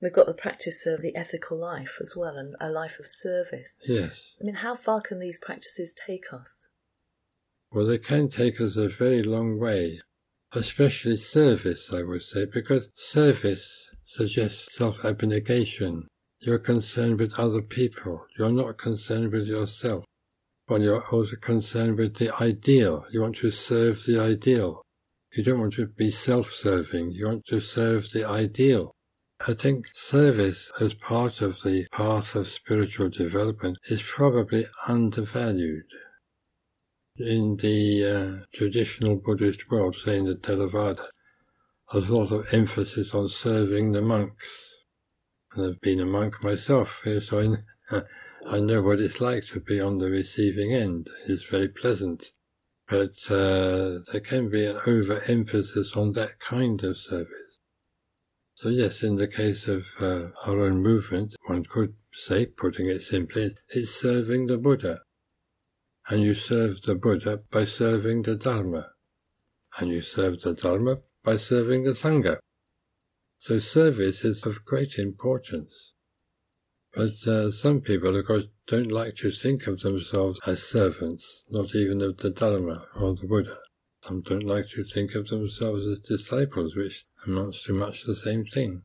We've got the practice of the ethical life as well, and a life of service. Yes. I mean, how far can these practices take us? Well, they can take us a very long way, especially service, I would say, because service suggests self abnegation. You're concerned with other people, you're not concerned with yourself. But you're also concerned with the ideal. You want to serve the ideal. You don't want to be self serving, you want to serve the ideal. I think service as part of the path of spiritual development is probably undervalued. In the uh, traditional Buddhist world, say in the Theravada, there's a lot of emphasis on serving the monks. And I've been a monk myself, so I, I know what it's like to be on the receiving end. It's very pleasant. But uh, there can be an overemphasis on that kind of service. So yes, in the case of uh, our own movement, one could say, putting it simply, it's serving the Buddha. And you serve the Buddha by serving the Dharma. And you serve the Dharma by serving the Sangha. So service is of great importance. But uh, some people, of course, don't like to think of themselves as servants, not even of the Dharma or the Buddha. Some don't like to think of themselves as disciples, which amounts to much the same thing.